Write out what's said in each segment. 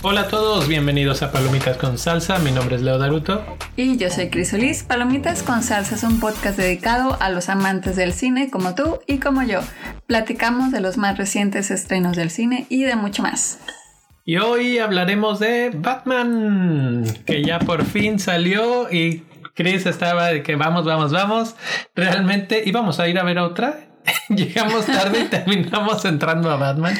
Hola a todos, bienvenidos a Palomitas con Salsa. Mi nombre es Leo Daruto. Y yo soy Crisolis. Palomitas con Salsa es un podcast dedicado a los amantes del cine como tú y como yo. Platicamos de los más recientes estrenos del cine y de mucho más. Y hoy hablaremos de Batman, que ya por fin salió y Chris estaba de que vamos, vamos, vamos. Realmente íbamos a ir a ver otra. Llegamos tarde y terminamos entrando a Batman.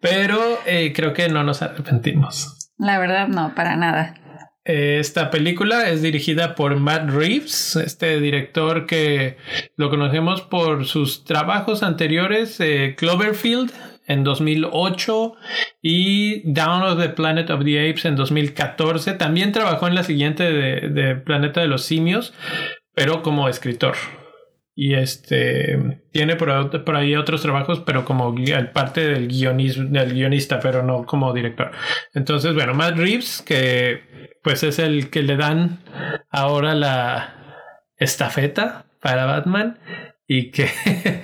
Pero eh, creo que no nos arrepentimos. La verdad, no, para nada. Esta película es dirigida por Matt Reeves, este director que lo conocemos por sus trabajos anteriores, eh, Cloverfield en 2008 y Down of the Planet of the Apes en 2014. También trabajó en la siguiente de, de Planeta de los Simios, pero como escritor. Y este tiene por, ahí otros trabajos, pero como parte del, guionismo, del guionista, pero no como director. Entonces, bueno, Matt Reeves, que pues es el que le dan ahora la estafeta para Batman y que,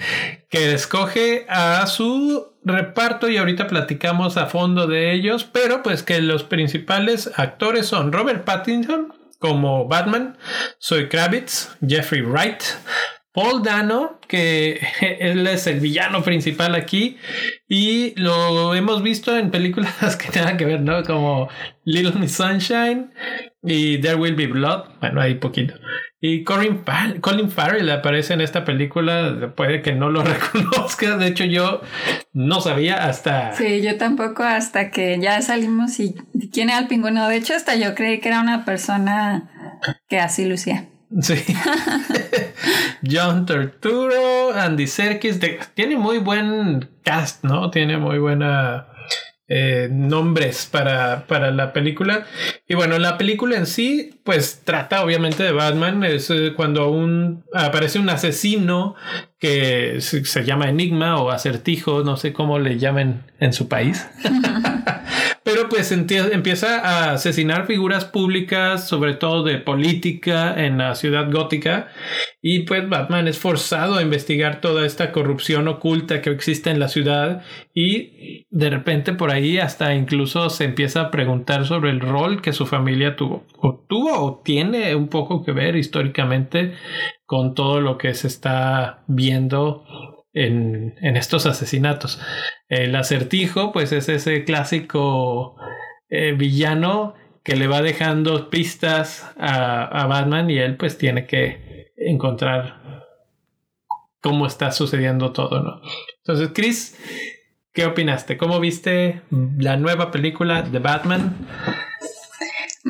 que escoge a su reparto y ahorita platicamos a fondo de ellos, pero pues que los principales actores son Robert Pattinson como Batman, Zoe Kravitz, Jeffrey Wright, Paul Dano, que él es el villano principal aquí y lo hemos visto en películas que tengan que ver, ¿no? Como Little Miss Sunshine y There Will Be Blood, bueno, hay poquito. Y Colin, Colin Farrell aparece en esta película, puede que no lo reconozca, de hecho yo no sabía hasta... Sí, yo tampoco hasta que ya salimos y quién era el pingüino, de hecho hasta yo creí que era una persona que así lucía. Sí. John Torturo, Andy Serkis. tiene muy buen cast, ¿no? Tiene muy buena eh, nombres para, para, la película. Y bueno, la película en sí, pues trata obviamente de Batman. Es eh, cuando un, aparece un asesino que se, llama Enigma o Acertijo, no sé cómo le llamen en su país. Pero pues empieza a asesinar figuras públicas, sobre todo de política en la ciudad gótica. Y pues Batman es forzado a investigar toda esta corrupción oculta que existe en la ciudad. Y de repente por ahí hasta incluso se empieza a preguntar sobre el rol que su familia tuvo. O tuvo o tiene un poco que ver históricamente con todo lo que se está viendo en, estos asesinatos. El acertijo, pues es ese clásico eh, villano que le va dejando pistas a, a, Batman y él pues tiene que encontrar cómo está sucediendo todo, ¿no? Entonces, Chris, ¿qué opinaste? ¿Cómo viste la nueva película de Batman?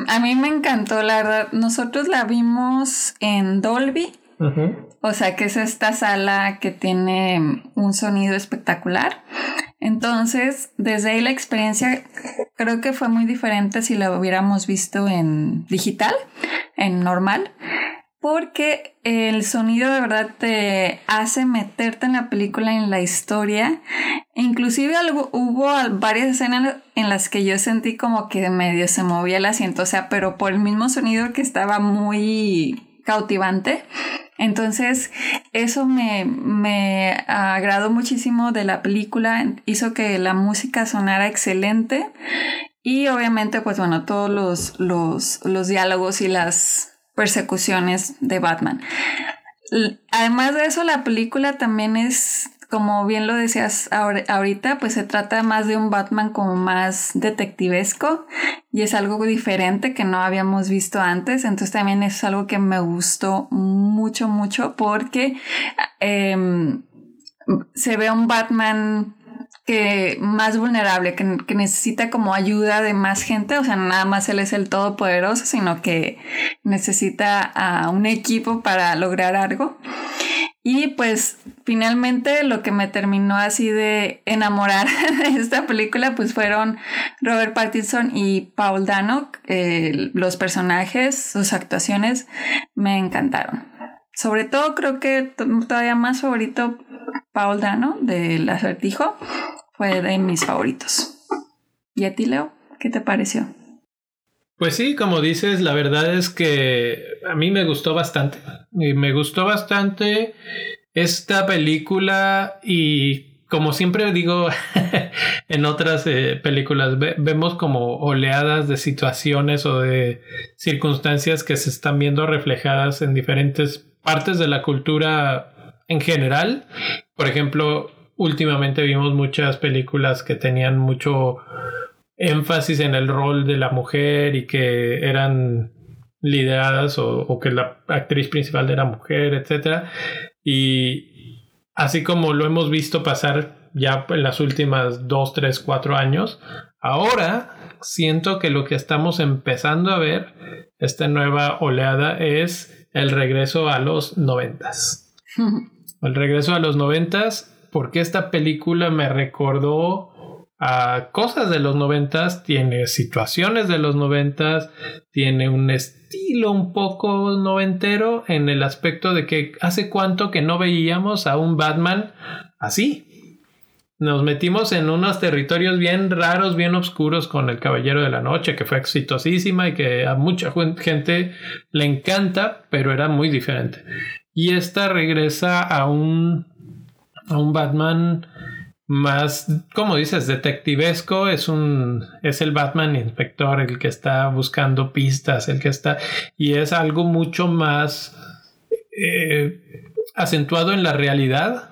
A mí me encantó, la verdad. Nosotros la vimos en Dolby o sea que es esta sala que tiene un sonido espectacular. Entonces, desde ahí la experiencia creo que fue muy diferente si la hubiéramos visto en digital, en normal, porque el sonido de verdad te hace meterte en la película, en la historia. Inclusive hubo varias escenas en las que yo sentí como que medio se movía el asiento, o sea, pero por el mismo sonido que estaba muy cautivante. Entonces, eso me, me, agradó muchísimo de la película, hizo que la música sonara excelente y obviamente, pues bueno, todos los, los, los diálogos y las persecuciones de Batman. Además de eso, la película también es como bien lo decías ahorita, pues se trata más de un Batman como más detectivesco y es algo diferente que no habíamos visto antes. Entonces también es algo que me gustó mucho, mucho porque em, se ve un Batman que más vulnerable, que, que, necesita como ayuda de más gente, o sea, nada más él es el todopoderoso, sino que necesita a un equipo para lograr algo. Y pues finalmente lo que me terminó así de enamorar de esta película pues fueron Robert Pattinson y Paul Dano. los personajes, sus actuaciones me encantaron. Sobre todo creo que todavía más favorito Paul Dano del acertijo fue de mis favoritos. ¿Y a ti, Leo? ¿Qué te pareció? Pues sí, como dices, la verdad es que a mí me gustó bastante. Y me gustó bastante esta película y como siempre digo en otras eh, películas, vemos como oleadas de situaciones o de circunstancias que se están viendo reflejadas en diferentes partes de la cultura en general. Por ejemplo, últimamente vimos muchas películas que tenían mucho énfasis en el rol de la mujer y que eran lideradas o, que la actriz principal era mujer, etc. Y así como lo hemos visto pasar ya en las últimas dos, tres, cuatro años, ahora siento que lo que estamos empezando a ver, esta nueva oleada, es el regreso a los noventas. el regreso a los noventas, porque esta película me recordó a cosas de los noventas, tiene situaciones de los noventas, tiene un estilo un poco noventero en el aspecto de que hace cuánto que no veíamos a un Batman así. Nos metimos en unos territorios bien raros, bien oscuros con El Caballero de la Noche, que fue exitosísima y que a mucha gente le encanta, pero era muy diferente. Y esta regresa a un, a un Batman más, como dices, detectivesco, es un, es el Batman inspector, el que está buscando pistas, el que está, y es algo mucho más eh, acentuado en la realidad.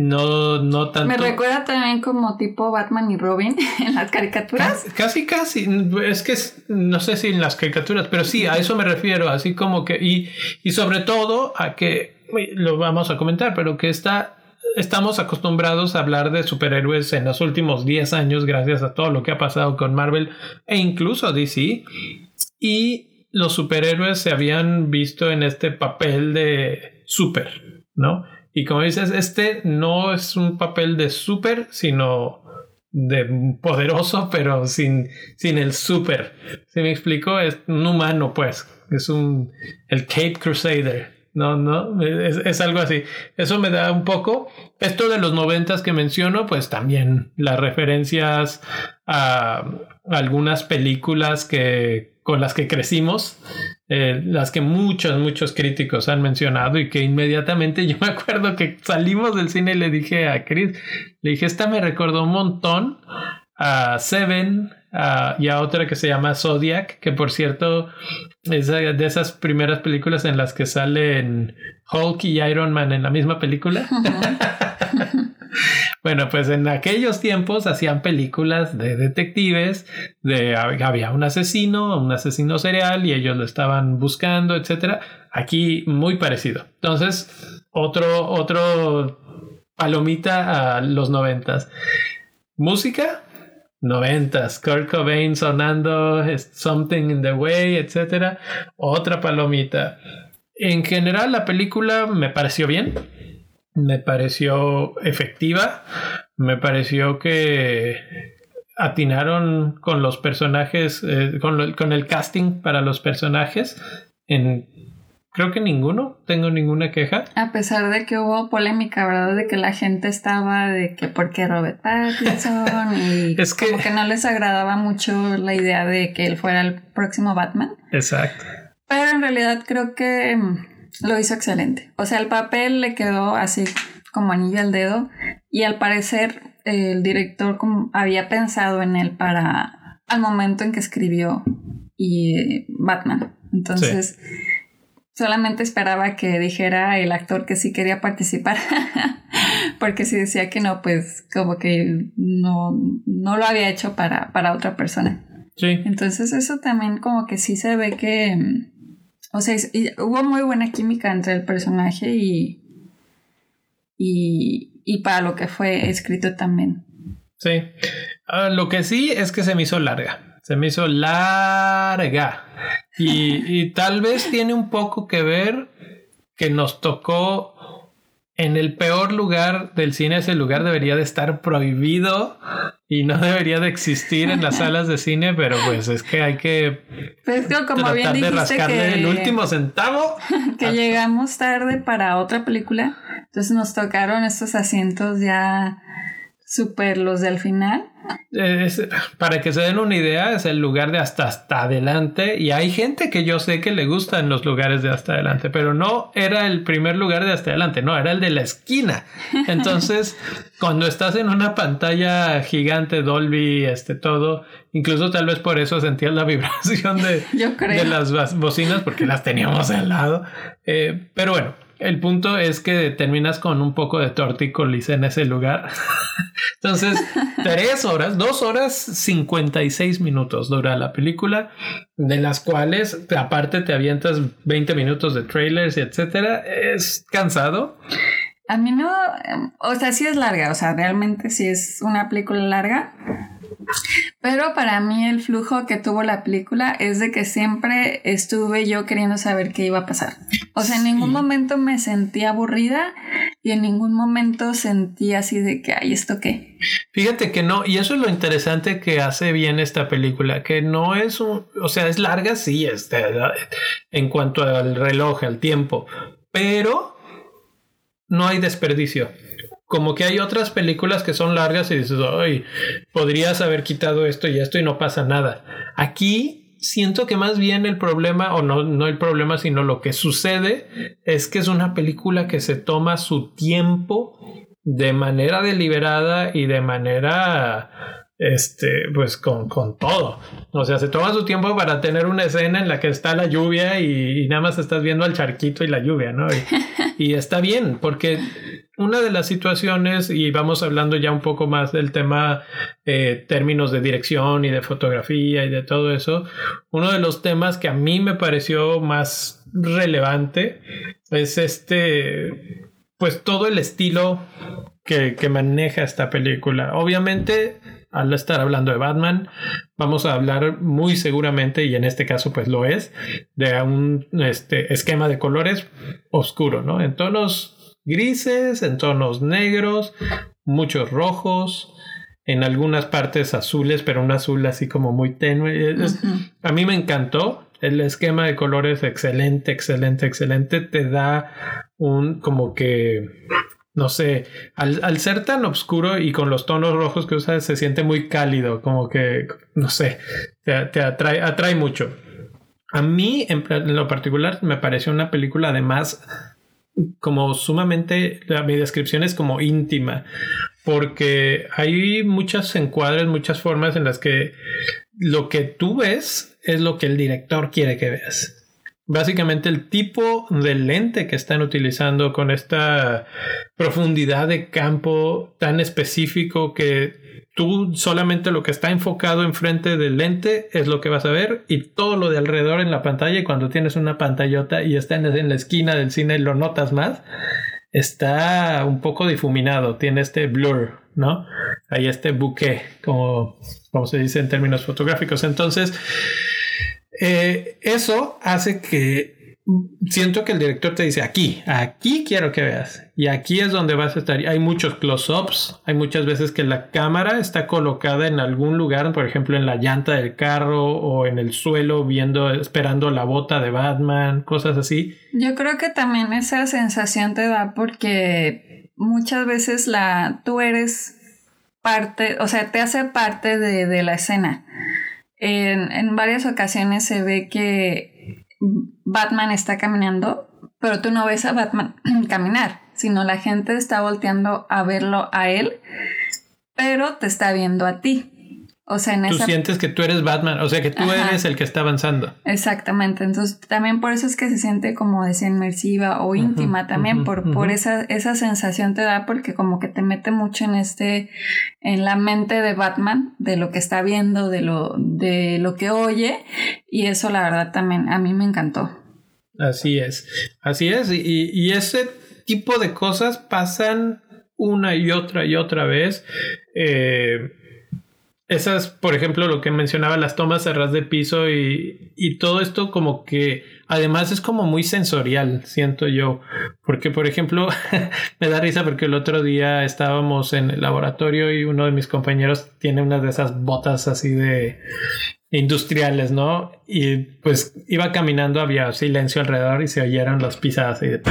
No, no tanto. Me recuerda también como tipo Batman y Robin en las caricaturas. Casi, casi. Es que no sé si en las caricaturas, pero sí, a eso me refiero. Así como que, y, y sobre todo a que, lo vamos a comentar, pero que está estamos acostumbrados a hablar de superhéroes en los últimos 10 años gracias a todo lo que ha pasado con Marvel e incluso DC. Y los superhéroes se habían visto en este papel de super, ¿no? Y como dices, este no es un papel de super, sino de poderoso, pero sin, sin el super. Si me explico, es un humano, pues. Es un el Cape Crusader. No, no, es, algo así. Eso me da un poco. Esto de los noventas que menciono, pues también las referencias a algunas películas que con las que crecimos, eh, las que muchos, muchos críticos han mencionado y que inmediatamente yo me acuerdo que salimos del cine y le dije a Chris, le dije, esta me recordó un montón a Seven, y a otra que se llama Zodiac, que por cierto es de esas primeras películas en las que salen Hulk y Iron Man en la misma película. bueno, pues en aquellos tiempos hacían películas de detectives, de había un asesino, un asesino serial y ellos lo estaban buscando, etcétera. Aquí muy parecido. Entonces, otro otro palomita a los noventas. Música, noventas, Kurt Cobain sonando Something in the Way, etc. Otra palomita. En general la película me pareció bien, me pareció efectiva, me pareció que atinaron con los personajes, eh, con, con el casting para los personajes en Creo que ninguno, tengo ninguna queja. A pesar de que hubo polémica, ¿verdad? De que la gente estaba de que por qué Robert Pattinson y es que... como que no les agradaba mucho la idea de que él fuera el próximo Batman. Exacto. Pero en realidad creo que mm, lo hizo excelente. O sea, el papel le quedó así como anillo al dedo y al parecer el director había pensado en él para al momento en que escribió y Batman. Entonces... Solamente esperaba que dijera el actor que sí quería participar, porque si decía que no, pues como que no, no lo había hecho para, para otra persona. Sí. Entonces eso también como que sí se ve que, o sea, hubo muy buena química entre el personaje y, y, y para lo que fue escrito también. Sí. Ah, lo que sí es que se me hizo larga. Se me hizo larga. Y, tal vez tiene un poco que ver que nos tocó en el peor lugar del cine. Ese lugar debería de estar prohibido y no debería de existir en las salas de cine, pero pues es que hay que pues como tratar de rascarle el último centavo. Que llegamos tarde para otra película. Entonces nos tocaron estos asientos ya super los del final. para que se den una idea, es el lugar de hasta hasta adelante. Y hay gente que yo sé que le gustan los lugares de hasta adelante, pero no era el primer lugar de hasta adelante, no, era el de la esquina. Entonces, cuando estás en una pantalla gigante, Dolby, este todo, incluso tal vez por eso sentías la vibración de, de las bocinas, porque las teníamos al lado. Eh, pero bueno el punto es que terminas con un poco de tortícolis en ese lugar. Entonces, tres horas, dos horas, 56 minutos dura la película, de las cuales aparte te avientas 20 minutos de trailers y etcétera. Es cansado. A mí no, o sea, sí es larga, o sea, realmente sí es una película larga. Pero para mí el flujo que tuvo la película es de que siempre estuve yo queriendo saber qué iba a pasar. O sea, en ningún momento me sentí aburrida y en ningún momento sentí así de que, ay, ¿esto qué? Fíjate que no, y eso es lo interesante que hace bien esta película, que no es un, o sea, es larga, sí, este, en cuanto al reloj, al tiempo, pero no hay desperdicio. Como que hay otras películas que son largas y dices, ay, podrías haber quitado esto y esto y no pasa nada. Aquí siento que más bien el problema, o no, no el problema, sino lo que sucede es que es una película que se toma su tiempo de manera deliberada y de manera este, pues con, con, todo. O sea, se toma su tiempo para tener una escena en la que está la lluvia y, nada más estás viendo al charquito y la lluvia, ¿no? Y, está bien, porque una de las situaciones, y vamos hablando ya un poco más del tema eh, términos de dirección y de fotografía y de todo eso, uno de los temas que a mí me pareció más relevante es este, pues todo el estilo que, que maneja esta película. Obviamente al estar hablando de Batman, vamos a hablar muy seguramente, y en este caso pues lo es, de un este, esquema de colores oscuro, ¿no? En tonos grises, en tonos negros, muchos rojos, en algunas partes azules, pero un azul así como muy tenue. A mí me encantó. El esquema de colores excelente, excelente, excelente. Te da un como que no sé, al, ser tan oscuro y con los tonos rojos que usa, se siente muy cálido, como que, no sé, te, atrae, atrae mucho. A mí, en, lo particular, me pareció una película además como sumamente, mi descripción es como íntima, porque hay muchas encuadres, muchas formas en las que lo que tú ves es lo que el director quiere que veas básicamente el tipo de lente que están utilizando con esta profundidad de campo tan específico que tú solamente lo que está enfocado enfrente del lente es lo que vas a ver y todo lo de alrededor en la pantalla. Y cuando tienes una pantallota y está en la esquina del cine lo notas más. Está un poco difuminado tiene este blur no hay este bouquet como, como se dice en términos fotográficos. Entonces eh, eso hace que siento que el director te dice aquí, aquí quiero que veas y aquí es donde vas a estar. Hay muchos close-ups, hay muchas veces que la cámara está colocada en algún lugar, por ejemplo en la llanta del carro o en el suelo viendo, esperando la bota de Batman, cosas así. Yo creo que también esa sensación te da porque muchas veces la tú eres parte, o sea, te hace parte de, de la escena. En, varias ocasiones se ve que Batman está caminando, pero tú no ves a Batman caminar, sino la gente está volteando a verlo a él, pero te está viendo a ti. O sea, en tú sientes que tú eres Batman, o sea, que tú eres el que está avanzando. Exactamente, entonces también por eso es que se siente como desinmersiva o íntima también, por, por esa, esa sensación te da porque como que te mete mucho en este, en la mente de Batman, de lo que está viendo, de lo, de lo que oye, y eso la verdad también a mí me encantó. Así es, así es, y, y ese tipo de cosas pasan una y otra y otra vez. Eh, esas, por ejemplo, lo que mencionaba, las tomas a ras de piso y, y, todo esto como que además es como muy sensorial, siento yo. Porque, por ejemplo, me da risa porque el otro día estábamos en el laboratorio y uno de mis compañeros tiene una de esas botas así de industriales, ¿no? Y pues iba caminando, había silencio alrededor y se oyeron las pisadas y de...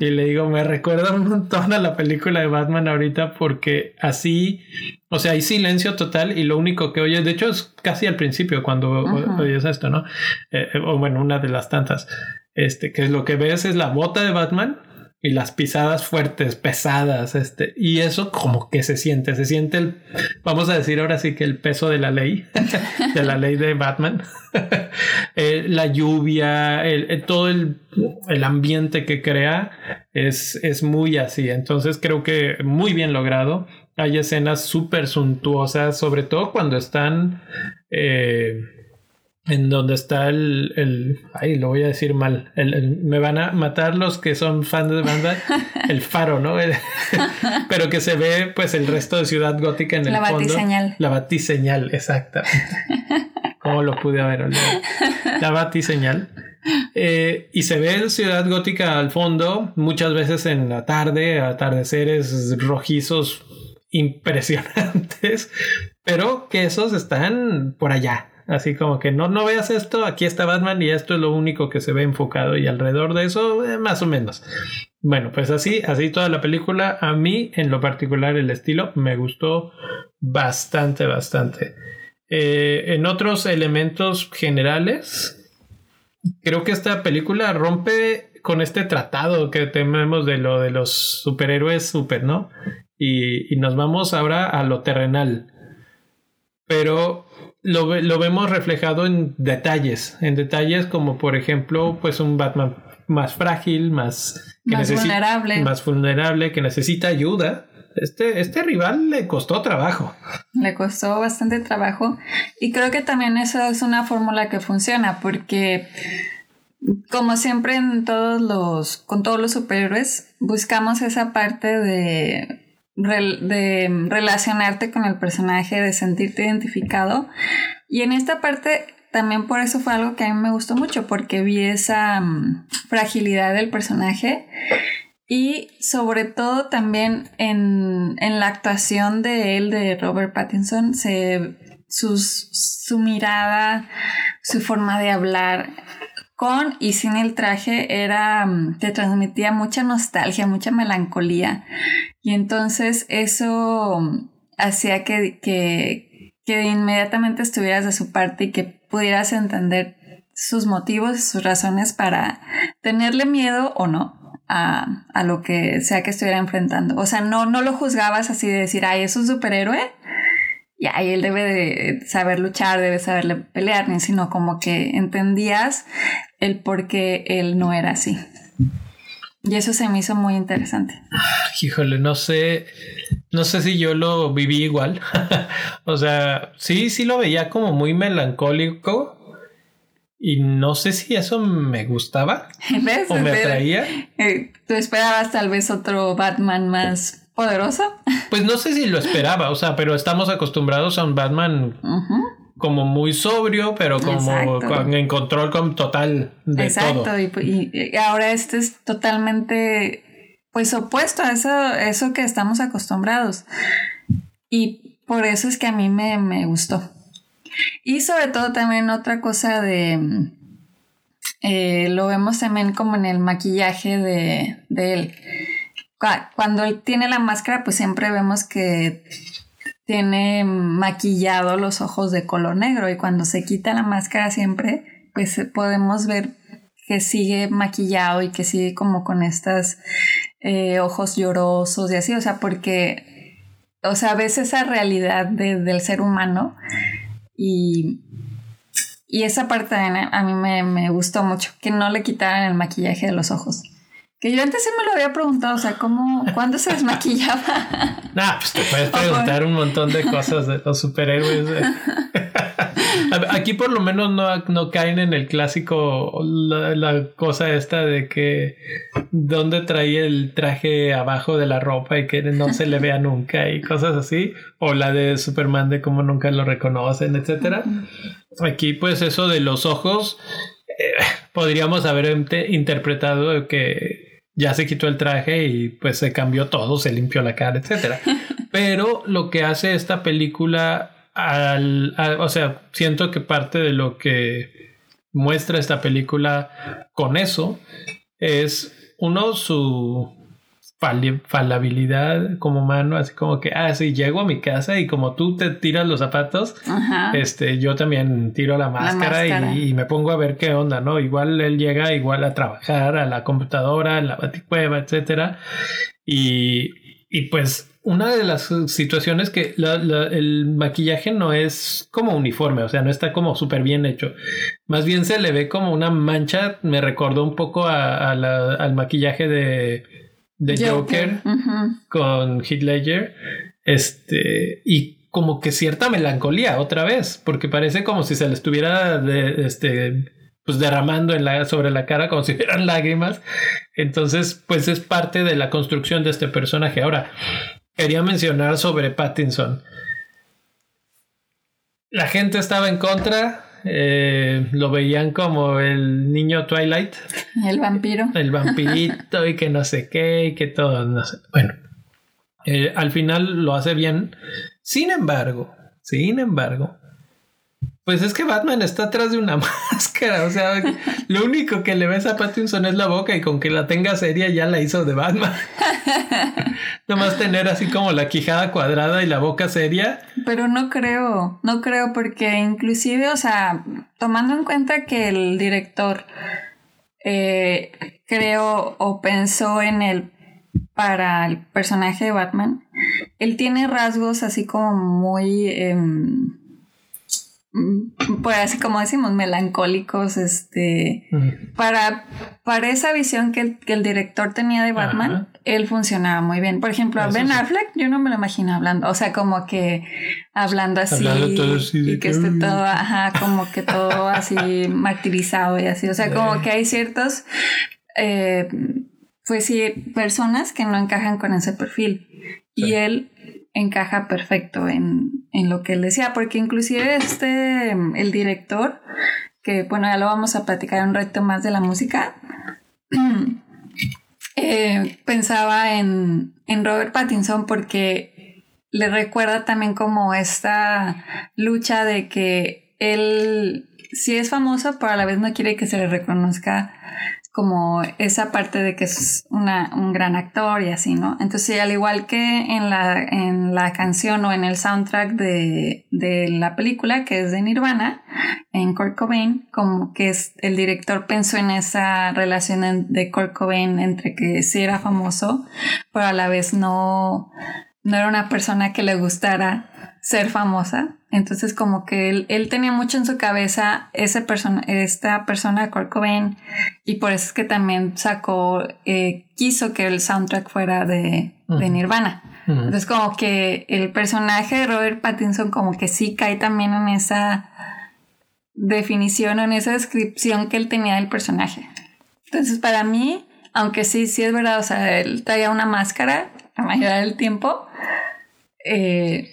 y le digo, me recuerda un montón a la película de Batman ahorita porque así, o sea, hay silencio total y lo único que oyes, de hecho es casi al principio cuando oyes esto, ¿no? Eh, eh, o bueno, una de las tantas, este, que lo que ves es la bota de Batman y las pisadas fuertes, pesadas, este, y eso como que se siente, se siente el, vamos a decir ahora sí que el peso de la ley, de la ley de Batman, eh, la lluvia, el, todo el, el, ambiente que crea es, es muy así, entonces creo que muy bien logrado, hay escenas súper suntuosas, sobre todo cuando están... Eh, en donde está el, el ay, lo voy a decir mal, el, me van a matar los que son fans de banda, el faro, ¿no? pero que se ve pues el resto de Ciudad Gótica en el fondo. La batiseñal. La batiseñal, exactamente. ¿Cómo lo pude haber olvidado? La batiseñal. Eh, y se ve Ciudad Gótica al fondo, muchas veces en la tarde, atardeceres rojizos impresionantes, pero que esos están por allá, Así como que no, no veas esto, aquí está Batman y esto es lo único que se ve enfocado y alrededor de eso, eh, más o menos. Bueno, pues así, así toda la película, a mí en lo particular el estilo me gustó bastante, bastante. Eh, en otros elementos generales, creo que esta película rompe con este tratado que tenemos de lo de los superhéroes super, ¿no? Y, y nos vamos ahora a lo terrenal. Pero lo, lo, vemos reflejado en detalles, en detalles como por ejemplo, pues un Batman más frágil, más, más vulnerable. Más vulnerable, que necesita ayuda. Este, este rival le costó trabajo. Le costó bastante trabajo. Y creo que también eso es una fórmula que funciona, porque como siempre en todos los, con todos los superhéroes, buscamos esa parte de de relacionarte con el personaje, de sentirte identificado. Y en esta parte también por eso fue algo que a mí me gustó mucho, porque vi esa mm, fragilidad del personaje y sobre todo también en, la actuación de él, de Robert Pattinson, se, su mirada, su forma de hablar, con y sin el traje era, mm, te transmitía mucha nostalgia, mucha melancolía. Y entonces eso mm, hacía que, que, que inmediatamente estuvieras de su parte y que pudieras entender sus motivos, sus razones para tenerle miedo o no a, a, lo que sea que estuviera enfrentando. O sea, no, no lo juzgabas así de decir, ay, es un superhéroe, y ahí él debe de saber luchar, debe saberle pelear, sino como que entendías el por qué él no era así. Y eso se me hizo muy interesante. Híjole, no sé, no sé si yo lo viví igual. o sea, sí, sí lo veía como muy melancólico. Y no sé si eso me gustaba o me atraía. Eh, Tú esperabas tal vez otro Batman más poderoso. Pues no sé si lo esperaba, o sea, pero estamos acostumbrados a un Batman como muy sobrio, pero como en control con total de Exacto. todo. Exacto, y, ahora este es totalmente pues opuesto a eso, eso que estamos acostumbrados. Y por eso es que a mí me, gustó. Y sobre todo también otra cosa de... Eh, lo vemos también como en el maquillaje de, de él cuando él tiene la máscara, pues siempre vemos que tiene maquillado los ojos de color negro y cuando se quita la máscara siempre, pues podemos ver que sigue maquillado y que sigue como con estas eh, ojos llorosos y así, o sea, porque, o sea, ves esa realidad del ser humano y, y esa parte a mí me, me gustó mucho, que no le quitaran el maquillaje de los ojos. Que yo antes sí me lo había preguntado, o sea, ¿cómo, ¿cuándo se desmaquillaba? nah, pues te puedes preguntar un montón de cosas de los superhéroes. Aquí por lo menos no, no caen en el clásico, la, cosa esta de que dónde trae el traje abajo de la ropa y que no se le vea nunca y cosas así. O la de Superman de cómo nunca lo reconocen, etcétera. Aquí pues eso de los ojos eh, podríamos haber interpretado que ya se quitó el traje y pues se cambió todo, se limpió la cara, etc. Pero lo que hace esta película, al, o sea, siento que parte de lo que muestra esta película con eso es uno, su falabilidad como humano, así como que, ah, sí, llego a mi casa y como tú te tiras los zapatos, este, yo también tiro la máscara, Y, me pongo a ver qué onda, ¿no? Igual él llega igual a trabajar a la computadora, a la baticueva, etcétera. Y, y pues una de las situaciones que el maquillaje no es como uniforme, o sea, no está como súper bien hecho. Más bien se le ve como una mancha, me recordó un poco al maquillaje de de Joker, con Heath Ledger. Este, y como que cierta melancolía otra vez, porque parece como si se le estuviera de, este, pues derramando en la, sobre la cara como si fueran lágrimas. Entonces, pues es parte de la construcción de este personaje. Ahora, quería mencionar sobre Pattinson. La gente estaba en contra, eh, lo veían como el niño Twilight. El vampiro. El vampirito y que no sé qué y que todo, no sé. Bueno, eh, al final lo hace bien. Sin embargo, sin embargo, pues es que Batman está atrás de una máscara. O sea, lo único que le ves a Pattinson es la boca y con que la tenga seria ya la hizo de Batman. Nomás tener así como la quijada cuadrada y la boca seria. Pero no creo, no creo porque inclusive, o sea, tomando en cuenta que el director eh, creo o pensó en el para el personaje de Batman, él tiene rasgos así como muy... Em, Mm, pues así como decimos, melancólicos, este, para, para esa visión que el, director tenía de Batman, él funcionaba muy bien. Por ejemplo, a Ben Affleck, yo no me lo imagino hablando, o sea, como que hablando así, y que esté todo, ajá, como que todo así martirizado y así, o sea, como que hay ciertos, eh, pues sí, personas que no encajan con ese perfil. Y él encaja perfecto en, lo que él decía, porque inclusive este, el director, que bueno, ya lo vamos a platicar un reto más de la música, eh, pensaba en, en Robert Pattinson porque le recuerda también como esta lucha de que él sí es famoso, pero a la vez no quiere que se le reconozca como esa parte de que es una, un gran actor y así, ¿no? Entonces, al igual que en la, en la canción o en el soundtrack de, de la película, que es de Nirvana, en Kurt Cobain, como que es, el director pensó en esa relación de Kurt Cobain entre que sí era famoso, pero a la vez no, no era una persona que le gustara ser famosa. Entonces como que él, tenía mucho en su cabeza ese persona, esta persona Kurt Cobain y por eso es que también sacó, eh, quiso que el soundtrack fuera de, Nirvana. Entonces como que el personaje de Robert Pattinson como que sí cae también en esa definición o en esa descripción que él tenía del personaje. Entonces para mí, aunque sí, sí es verdad, o sea, él traía una máscara la mayoría del tiempo, eh,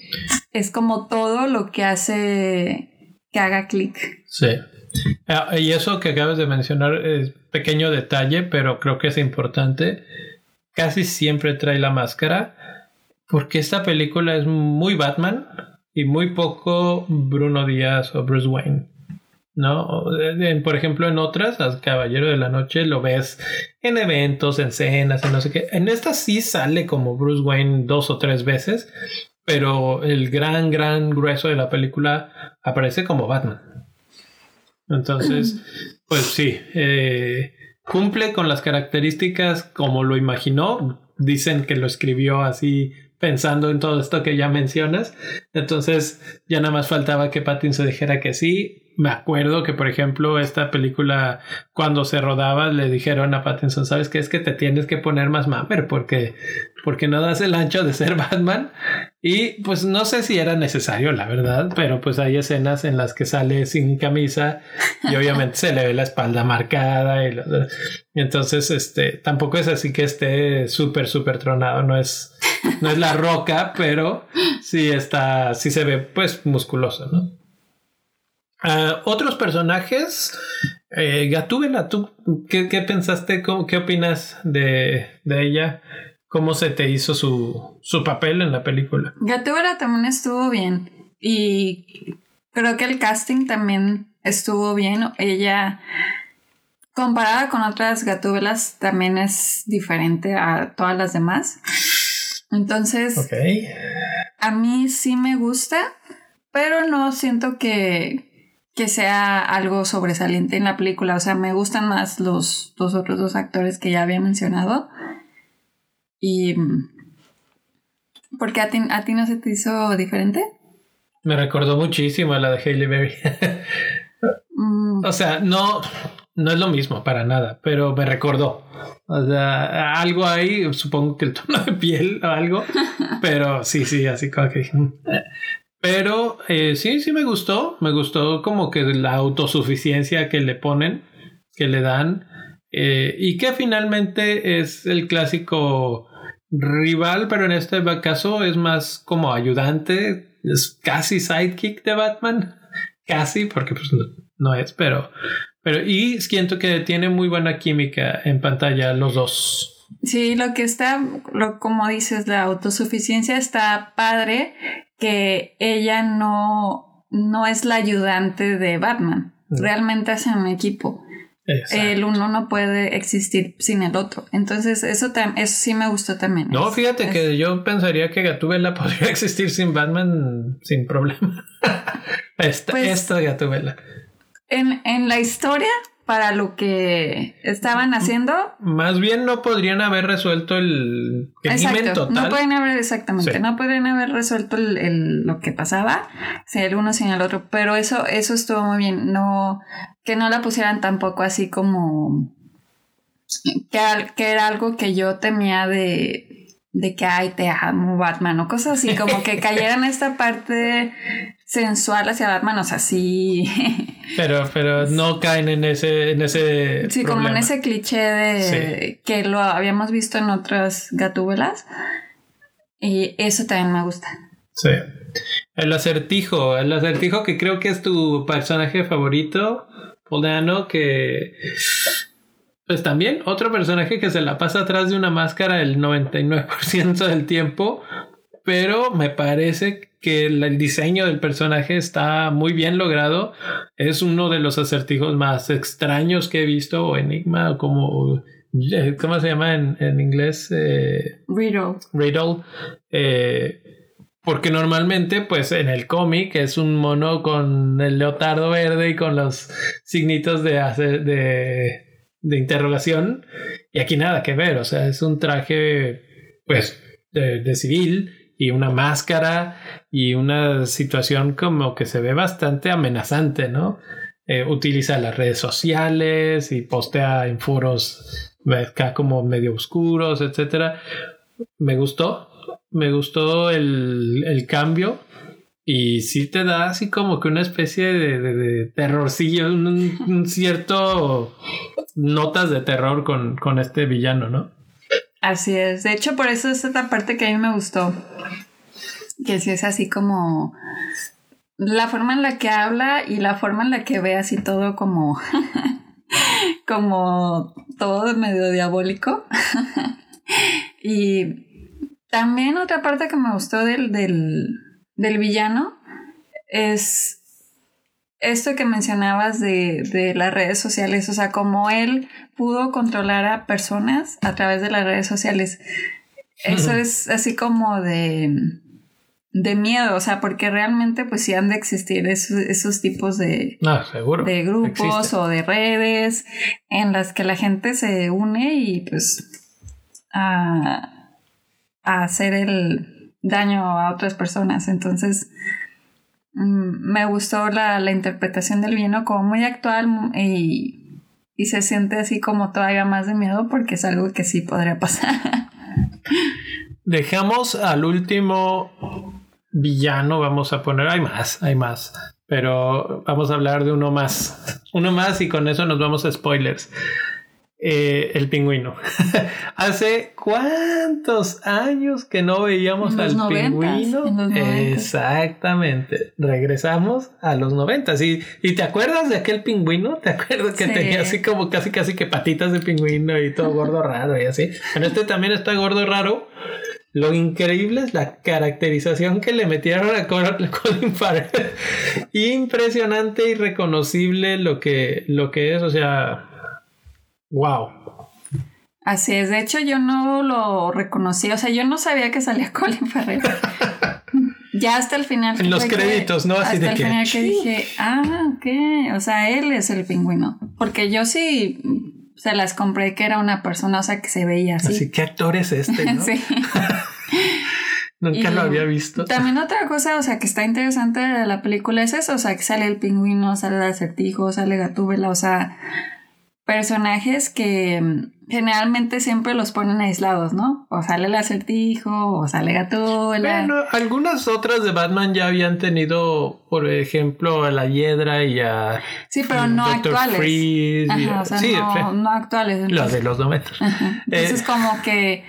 es como todo lo que hace que haga clic. Sí. Ah, y eso que acabas de mencionar es pequeño detalle, pero creo que es importante. Casi siempre trae la máscara porque esta película es muy Batman y muy poco Bruno Díaz o Bruce Wayne. ¿No? por ejemplo, en otras, Caballero de la Noche lo ves en eventos, en cenas, en no sé qué. En esta sí sale como Bruce Wayne dos o tres veces, pero el gran, gran grueso de la película aparece como Batman. Entonces, pues sí, eh, cumple con las características como lo imaginó. Dicen que lo escribió así pensando en todo esto que ya mencionas. Entonces, ya nada más faltaba que Pattinson dijera que sí me acuerdo que, por ejemplo, esta película, cuando se rodaba, le dijeron a Pattinson, ¿sabes qué? Es que te tienes que poner más mamer porque, porque no das el ancho de ser Batman. Y pues no sé si era necesario, la verdad, pero pues hay escenas en las que sale sin camisa y obviamente se le ve la espalda marcada y, entonces, este, tampoco es así que esté súper, súper tronado, no es, no es la roca, pero sí está, sí se ve pues musculoso, ¿no? Ah, otros personajes, eh, Gatúbela, ¿tú qué, pensaste? ¿Qué opinas de, ella? ¿Cómo se te hizo su, su papel en la película? Gatúbela también estuvo bien y creo que el casting también estuvo bien. Ella comparada con otras gatúbelas también es diferente a todas las demás. Entonces, a mí sí me gusta, pero no siento que, que sea algo sobresaliente en la película. O sea, me gustan más los, los otros dos actores que ya había mencionado. Y... ¿Por qué a ti, a ti no se te hizo diferente? Me recordó muchísimo a la de Hailey Berry. Mm. O sea, no, no es lo mismo para nada, pero me recordó. O sea, algo ahí, supongo que el tono de piel o algo, pero sí, sí, así como que... Pero eh, sí, sí me gustó, me gustó como que la autosuficiencia que le ponen, que le dan, eh, y que finalmente es el clásico rival, pero en este caso es más como ayudante, es casi sidekick de Batman, casi, porque pues no es, pero pero y siento que tiene muy buena química en pantalla los dos. Sí, lo que está, lo, como dices, la autosuficiencia está padre que ella no, no es la ayudante de Batman. Realmente hacen un equipo. El uno no puede existir sin el otro. Entonces, eso, eso sí me gustó también. No, fíjate que yo pensaría que Gatubela podría existir sin Batman sin problema. esta, pues, esta Gatubela en, en la historia para lo que estaban haciendo. Más bien no podrían haber resuelto el crimen total. No pueden haber, exactamente, no podrían haber resuelto el, lo que pasaba, si el uno sin el otro. Pero eso, eso estuvo muy bien. No, que no la pusieran tampoco así como que, que era algo que yo temía de de que ay te amo Batman o cosas así, como que cayera en esta parte sensual hacia Batman, o sea, sí. Pero, pero no caen en ese, en ese. Sí, como en ese cliché de que lo habíamos visto en otras gatúbelas. Y eso también me gusta. Sí. El acertijo, el acertijo que creo que es tu personaje favorito, Poleano, que pues también otro personaje que se la pasa atrás de una máscara el 99% del tiempo, pero me parece que el diseño del personaje está muy bien logrado. Es uno de los acertijos más extraños que he visto, o enigma, o como... Eh, ¿Cómo se llama en, inglés? Eh, riddle. Riddle. Eh, porque normalmente, pues en el cómic es un mono con el leotardo verde y con los signitos de, de de interrogación y aquí nada que ver, o sea, es un traje pues de, civil y una máscara y una situación como que se ve bastante amenazante, ¿no? Eh, utiliza las redes sociales y postea en foros acá como medio oscuros, etcétera. Me gustó, me gustó el, el cambio y sí te da así como que una especie de, de, terrorcillo, un, cierto notas de terror con, con este villano, ¿no? Así es. De hecho, por eso es esta parte que a mí me gustó. Que sí es así como la forma en la que habla y la forma en la que ve así todo como como todo medio diabólico. y también otra parte que me gustó del, del del villano es esto que mencionabas de, las redes sociales, o sea, como él pudo controlar a personas a través de las redes sociales. Eso es así como de, de miedo, o sea, porque realmente pues sí han de existir esos, tipos de, ah, de grupos o de redes en las que la gente se une y pues a, a hacer el, daño a otras personas. Entonces, mm, me gustó la, interpretación del vino como muy actual y, se siente así como todavía más de miedo porque es algo que sí podría pasar. Dejamos al último villano, vamos a poner, hay más, hay más, pero vamos a hablar de uno más. Uno más y con eso nos vamos a spoilers. Eh, el pingüino. Hace cuántos años que no veíamos al pingüino. Exactamente. Regresamos a los noventas. ¿Y, ¿Y te acuerdas de aquel pingüino? ¿Te acuerdas que tenía así como casi casi que patitas de pingüino y todo gordo raro y así? Pero este también está gordo raro. Lo increíble es la caracterización que le metieron a Colin Farrell. Impresionante y reconocible lo que, lo que es. O sea, Wow. Así es, de hecho yo no lo reconocí, o sea, yo no sabía que salía Colin Farrell. ya hasta el final. En los créditos, ¿no? Así hasta el final que dije, ah, ok, o sea, él es el pingüino. Porque yo sí se las compré que era una persona, o sea, que se veía así. Así, ¿qué actor es este? ¿no? sí. Nunca lo había visto. También otra cosa, o sea, que está interesante de la película es eso, o sea, que sale el pingüino, sale el acertijo, sale Gatúbela, o sea, personajes que mm, generalmente siempre los ponen aislados, ¿no? O sale el acertijo, o sale Gatúbela. Bueno, algunas otras de Batman ya habían tenido, por ejemplo, a la Hiedra y a. Sí, pero no actuales. Ajá, o sea, sí, no, actuales. Los de los 90. Entonces, eh, como que.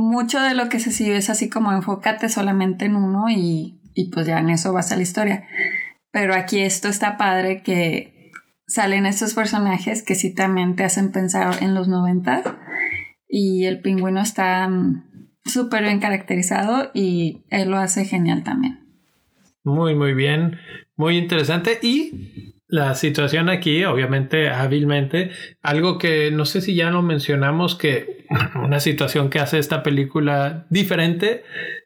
Mucho de lo que se sigue es así como enfócate solamente en uno y, y pues ya en eso va a la historia. Pero aquí esto está padre que salen estos personajes que sí también te hacen pensar en los 90 y el pingüino está mm, súper bien caracterizado y él lo hace genial también. Muy, muy bien, muy interesante. Y la situación aquí, obviamente, hábilmente, algo que no sé si ya lo mencionamos, que una situación que hace esta película diferente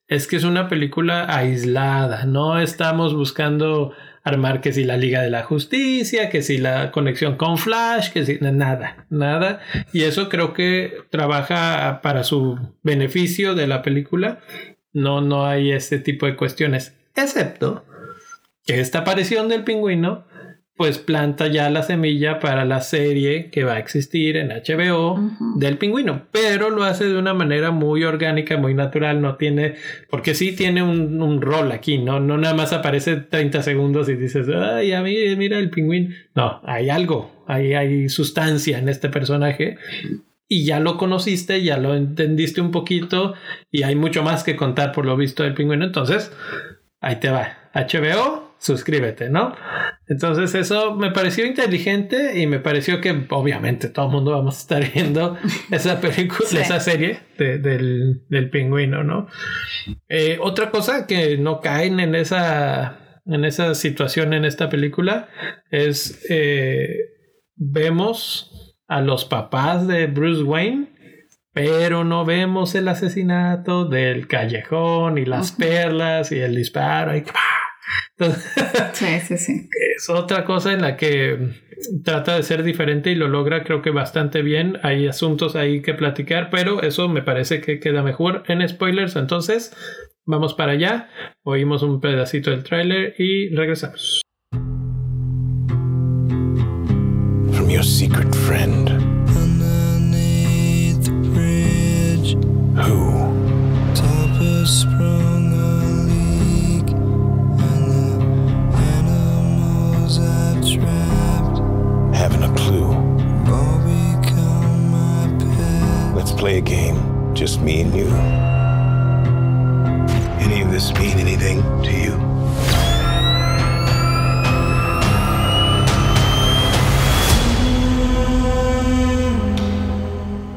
es que es una película aislada, no estamos buscando armar que si la Liga de la Justicia, que si la conexión con Flash, que si nada, nada. Y eso creo que trabaja para su beneficio de la película. No, no hay este tipo de cuestiones, excepto que esta aparición del pingüino pues planta ya la semilla para la serie que va a existir en HBO del pingüino, pero lo hace de una manera muy orgánica, muy natural, no tiene, porque sí tiene un, rol aquí, ¿no? No nada más aparece 30 segundos y dices, ay, a mí, mira el pingüino. No, hay algo, hay, hay sustancia en este personaje y ya lo conociste, ya lo entendiste un poquito y hay mucho más que contar por lo visto del pingüino, entonces ahí te va. HBO suscríbete, ¿no? Entonces eso me pareció inteligente y me pareció que obviamente todo el mundo vamos a estar viendo esa película, esa serie del, pingüino, ¿no? Eh, otra cosa que no caen en esa, en esa situación en esta película es eh, vemos a los papás de Bruce Wayne pero no vemos el asesinato del callejón y las perlas y el disparo y sí, sí, sí. Es otra cosa en la que trata de ser diferente y lo logra creo que bastante bien. Hay asuntos ahí que platicar, pero eso me parece que queda mejor en spoilers. Entonces, vamos para allá. Oímos un pedacito del tráiler y regresamos. From your secret friend. Who? Play a game, just me and you. Any of this mean anything to you?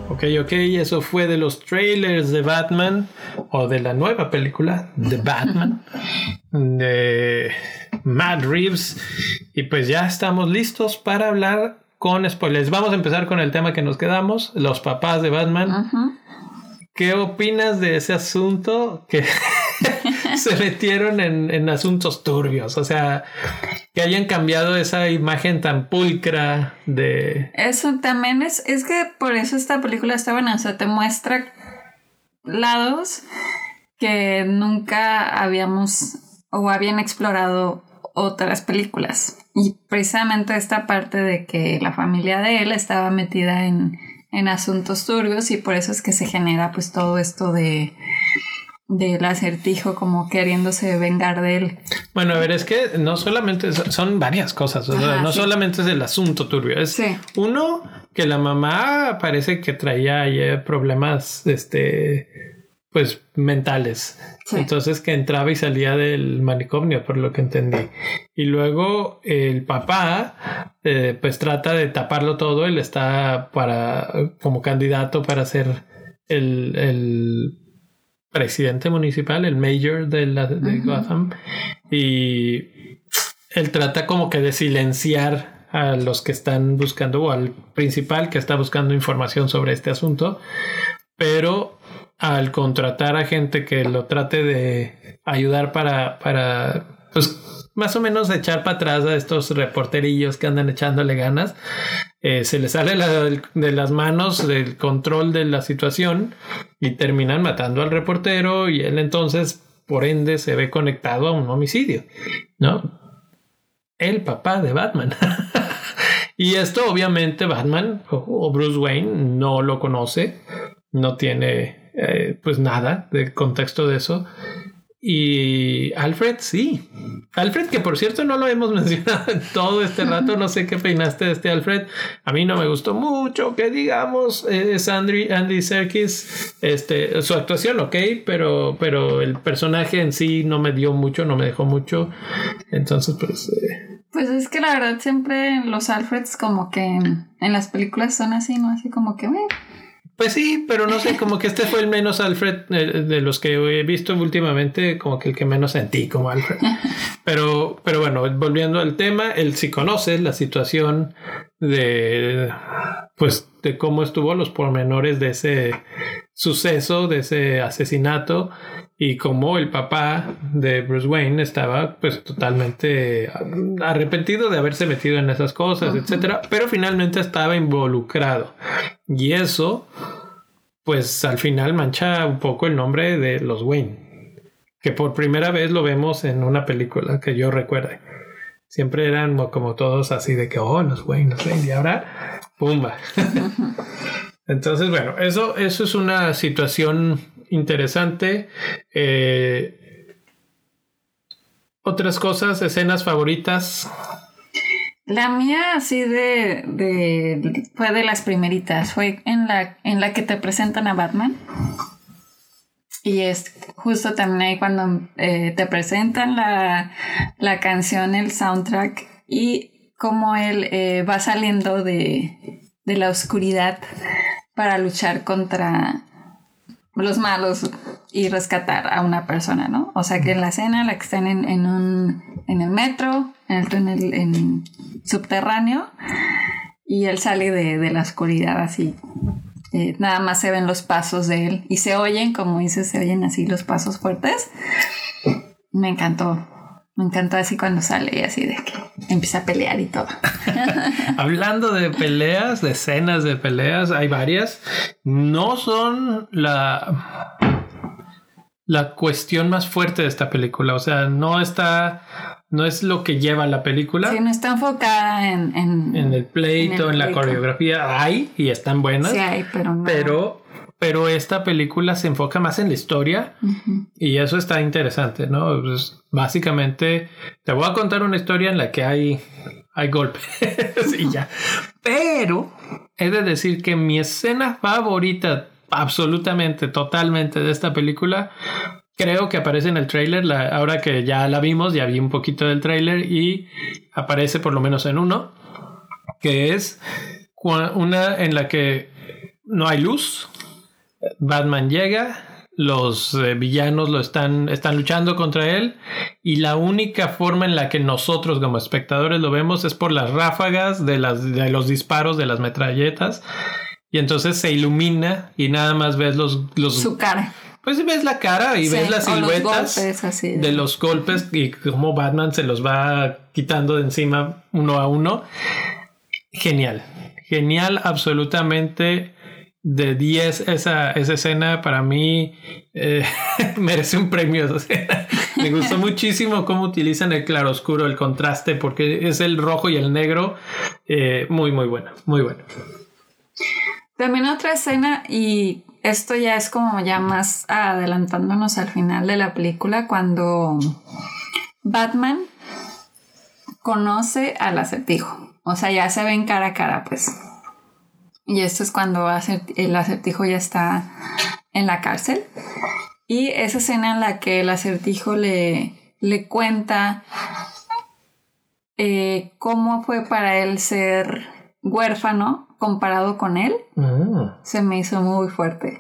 Ok, ok, eso fue de los trailers de Batman o de la nueva película de Batman de Matt Reeves. Y pues ya estamos listos para hablar con spoilers. Vamos a empezar con el tema que nos quedamos, los papás de Batman. ¿Qué opinas de ese asunto que se metieron en, asuntos turbios? O sea, que hayan cambiado esa imagen tan pulcra de... Eso también es, es que por eso esta película está buena, o sea, te muestra lados que nunca habíamos o habían explorado otras películas. Y precisamente esta parte de que la familia de él estaba metida en, asuntos turbios y por eso es que se genera pues todo esto de del acertijo como queriéndose vengar de él. Bueno, a ver, es que no solamente son varias cosas, no solamente es el asunto turbio, es uno que la mamá parece que traía problemas este pues mentales. Entonces que entraba y salía del manicomio, por lo que entendí. Y luego el papá, eh, pues trata de taparlo todo. Él está para, como candidato para ser el, presidente municipal, el mayor de, la, de Gotham. Y él trata como que de silenciar a los que están buscando o al principal que está buscando información sobre este asunto, pero al contratar a gente que lo trate de ayudar para, para pues, más o menos echar para atrás a estos reporterillos que andan echándole ganas, eh, se les sale de las manos el control de la situación y terminan matando al reportero y él entonces, por ende, se ve conectado a un homicidio, ¿no? El papá de Batman. y esto obviamente Batman o Bruce Wayne no lo conoce, no tiene eh, pues nada de contexto de eso. Y Alfred, sí. Alfred, que por cierto no lo hemos mencionado en todo este rato, no sé qué peinaste de este Alfred. A mí no me gustó mucho, que digamos, es Andy, Andy Serkis. Este, su actuación, ok, pero, pero el personaje en sí no me dio mucho, no me dejó mucho. Entonces, pues. Eh, pues es que la verdad siempre los Alfreds como que en, las películas son así, ¿no? Así como que... Pues sí, pero no sé, como que este fue el menos Alfred eh, de los que he visto últimamente, como que el que menos sentí como Alfred. Pero, pero bueno, volviendo al tema, él sí conoce la situación de, pues, de cómo estuvo los pormenores de ese suceso, de ese asesinato y cómo el papá de Bruce Wayne estaba pues totalmente arrepentido de haberse metido en esas cosas, etcétera, pero finalmente estaba involucrado. Y eso pues al final mancha un poco el nombre de los Wayne, que por primera vez lo vemos en una película que yo recuerde. Siempre eran como todos así de que, oh, los Wayne, los Wayne, y ahora, pumba. Entonces, bueno, eso, eso es una situación interesante. Eh, otras cosas, escenas favoritas. La mía así de, de, fue de las primeritas, fue en la, en la que te presentan a Batman. Y es justo también ahí cuando eh, te presentan la, la, canción, el soundtrack y cómo él eh, va saliendo de, de la oscuridad para luchar contra los malos y rescatar a una persona, ¿no? O sea que en la escena, la que están en, en, un, en el metro, en el túnel en subterráneo, y él sale de, de la oscuridad así. Eh, nada más se ven los pasos de él y se oyen, como dices, se oyen así los pasos fuertes. Me encantó. Me encantó así cuando sale y así de que empieza a pelear y todo. Hablando de peleas, de escenas de peleas, hay varias. No son la la cuestión más fuerte de esta película. O sea, no está, no es lo que lleva la película. Sí, no está enfocada en... En, el pleito, en, la coreografía. Hay y están buenas. Sí hay, pero no. Pero pero esta película se enfoca más en la historia y eso está interesante, ¿no? Pues, básicamente te voy a contar una historia en la que hay, hay golpes y ya. Pero he de decir que mi escena favorita, absolutamente, totalmente de esta película, creo que aparece en el trailer, ahora que ya la vimos, ya vi un poquito del trailer y aparece por lo menos en uno, que es una en la que no hay luz, Batman llega, los eh, villanos lo están, están luchando contra él y la única forma en la que nosotros como espectadores lo vemos es por las ráfagas de, las, de los disparos de las metralletas y entonces se ilumina y nada más ves los... los Su cara. Pues ves la cara y ves las siluetas de los golpes y cómo Batman se los va quitando de encima uno a uno. Genial, genial, absolutamente de 10 esa, esa escena para mí eh, merece un premio Me gustó muchísimo cómo utilizan el claroscuro, el contraste, porque es el rojo y el negro. Eh, muy, muy bueno, muy bueno. También otra escena, y esto ya es como ya más adelantándonos al final de la película, cuando Batman conoce al acertijo. O sea, ya se ven cara a cara, pues. Y esto es cuando el acertijo ya está en la cárcel. Y esa escena en la que el acertijo le, le cuenta eh, cómo fue para él ser huérfano comparado con él, ah. se me hizo muy fuerte.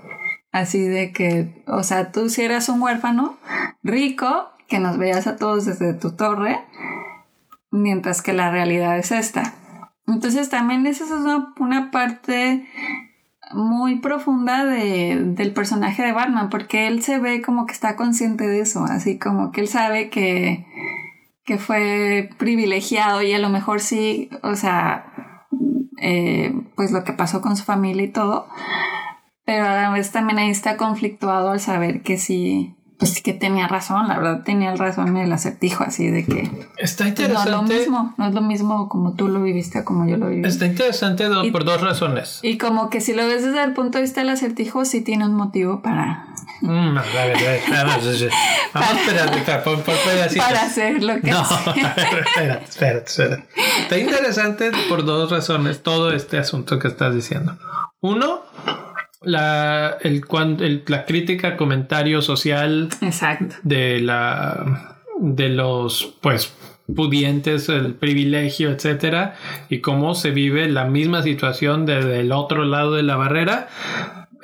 Así de que, o sea, tú si eras un huérfano rico, que nos veías a todos desde tu torre, mientras que la realidad es esta Entonces también esa es una, parte muy profunda de, del personaje de Batman, porque él se ve como que está consciente de eso, así como que él sabe que, que fue privilegiado y a lo mejor sí, o sea, eh, pues lo que pasó con su familia y todo, pero a la vez también ahí está conflictuado al saber que sí, pues sí que tenía razón, la verdad tenía razón el acertijo así de que está interesante. No es lo mismo, no es lo mismo como tú lo viviste como yo lo viví. Está interesante por dos razones. Y como que si lo ves desde el punto de vista del acertijo, sí tiene un motivo para. Mm, a ver, a ver, vamos, vamos espérate, por, por Para hacer lo que No, espérate, espérate, espérate. Está interesante por dos razones todo este asunto que estás diciendo. Uno, la, el, la crítica, comentario social Exacto. de la de los pues pudientes, el privilegio, etcétera, y cómo se vive la misma situación desde el otro lado de la barrera.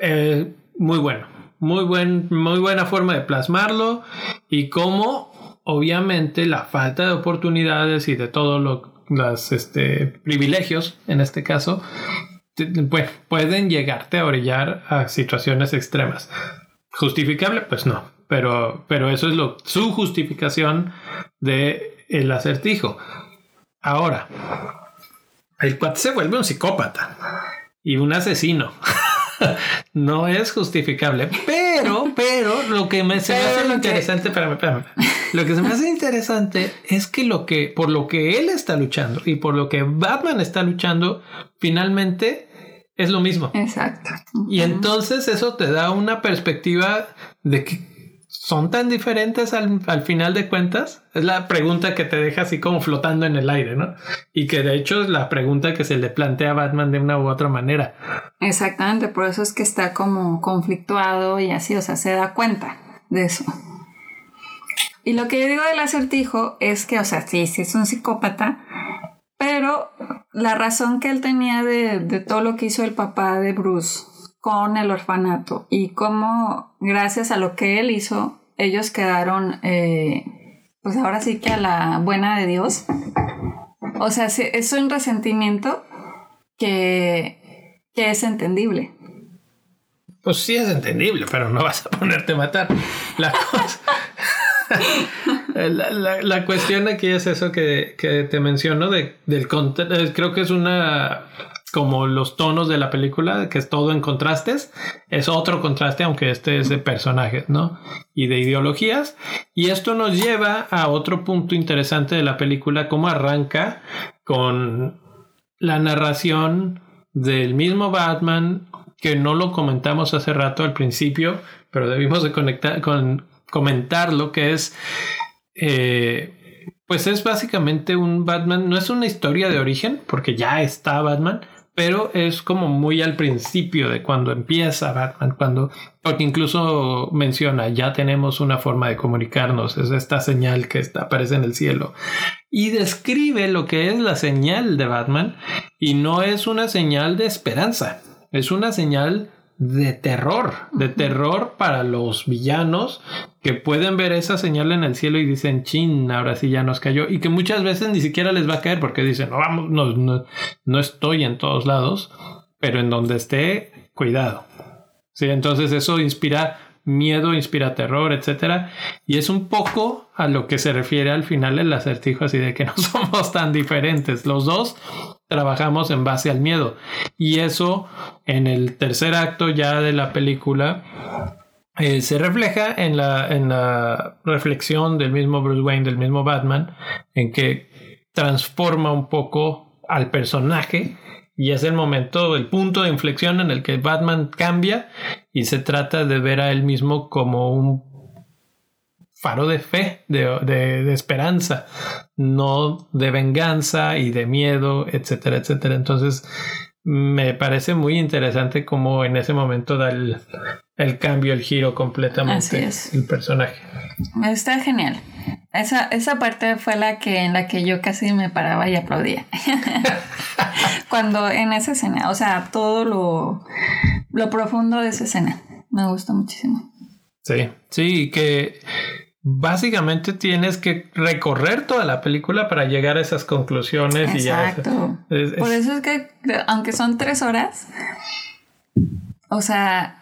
Eh, muy bueno, muy buen, muy buena forma de plasmarlo y cómo obviamente la falta de oportunidades y de todos los este, privilegios en este caso pueden llegarte a orillar a situaciones extremas. ¿Justificable? Pues no. Pero, pero eso es lo, su justificación de el acertijo. Ahora, el cuate se vuelve un psicópata y un asesino. no es justificable. Pero, pero, lo que me, se me hace interesante, Lo que se me hace interesante es que lo que, por lo que él está luchando y por lo que Batman está luchando, finalmente es lo mismo. Exacto. Y entonces eso te da una perspectiva de que son tan diferentes al, al, final de cuentas? Es la pregunta que te deja así como flotando en el aire, ¿no? Y que de hecho es la pregunta que se le plantea a Batman de una u otra manera. Exactamente, por eso es que está como conflictuado y así, o sea, se da cuenta de eso. Y lo que yo digo del acertijo es que, o sea, sí, sí es un psicópata, pero la razón que él tenía de, de todo lo que hizo el papá de Bruce con el orfanato y cómo gracias a lo que él hizo ellos quedaron eh, pues ahora sí que a la buena de Dios. O sea, es un resentimiento que, que es entendible. Pues sí es entendible, pero no vas a ponerte a matar. La, la, cuestión aquí es eso que, que te menciono de, del eh, creo que es una como los tonos de la película, que es todo en contrastes, es otro contraste, aunque este es de personajes, ¿no? Y de ideologías. Y esto nos lleva a otro punto interesante de la película, cómo arranca con la narración del mismo Batman, que no lo comentamos hace rato al principio, pero debimos de conectar con comentar lo que es eh, pues es básicamente un Batman, no es una historia de origen, porque ya está Batman, pero es como muy al principio de cuando empieza Batman, cuando, porque incluso menciona, ya tenemos una forma de comunicarnos, es esta señal que está, aparece en el cielo, y describe lo que es la señal de Batman, y no es una señal de esperanza, es una señal de terror, de terror para los villanos que pueden ver esa señal en el cielo y dicen, chin, ahora sí ya nos cayó. Y que muchas veces ni siquiera les va a caer porque dicen, no, vamos, no, no, no estoy en todos lados, pero en donde esté, cuidado. Sí, entonces eso inspira miedo, inspira terror, etcétera. Y es un poco a lo que se refiere al final el acertijo, así de que no somos tan diferentes. Los dos trabajamos en base al miedo. Y eso en el tercer acto ya de la película eh, se refleja en la, en la reflexión del mismo Bruce Wayne, del mismo Batman, en que transforma un poco al personaje y es el momento, el punto de inflexión en el que Batman cambia y se trata de ver a él mismo como un faro de fe, de, esperanza, no de venganza y de miedo, etcétera, etcétera. Entonces, me parece muy interesante cómo en ese momento da el, cambio, el giro completamente el personaje. Está genial. Esa, esa parte fue la que en la que yo casi me paraba y aplaudía. Cuando en esa escena, o sea, todo lo, lo profundo de esa escena. Me gusta muchísimo. Sí, sí, que básicamente tienes que recorrer toda la película para llegar a esas conclusiones. Exacto. Y ya, Por eso es que, aunque son tres horas, o sea,